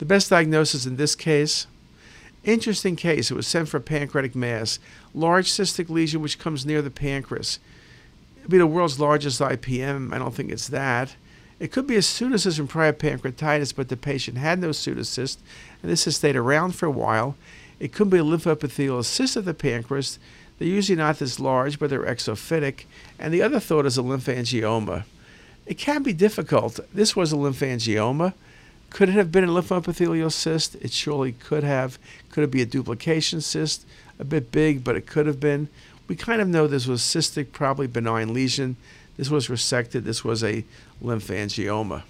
The best diagnosis in this case, interesting case. It was sent for a pancreatic mass, large cystic lesion which comes near the pancreas. It'd be the world's largest IPM. I don't think it's that. It could be a pseudocyst from prior pancreatitis, but the patient had no pseudocyst, and this has stayed around for a while. It could be a lymphoepithelial cyst of the pancreas. They're usually not this large, but they're exophytic. And the other thought is a lymphangioma. It can be difficult. This was a lymphangioma. Could it have been a lymphoepithelial cyst? It surely could have. Could it be a duplication cyst? A bit big, but it could have been. We kind of know this was cystic, probably benign lesion. This was resected. This was a lymphangioma.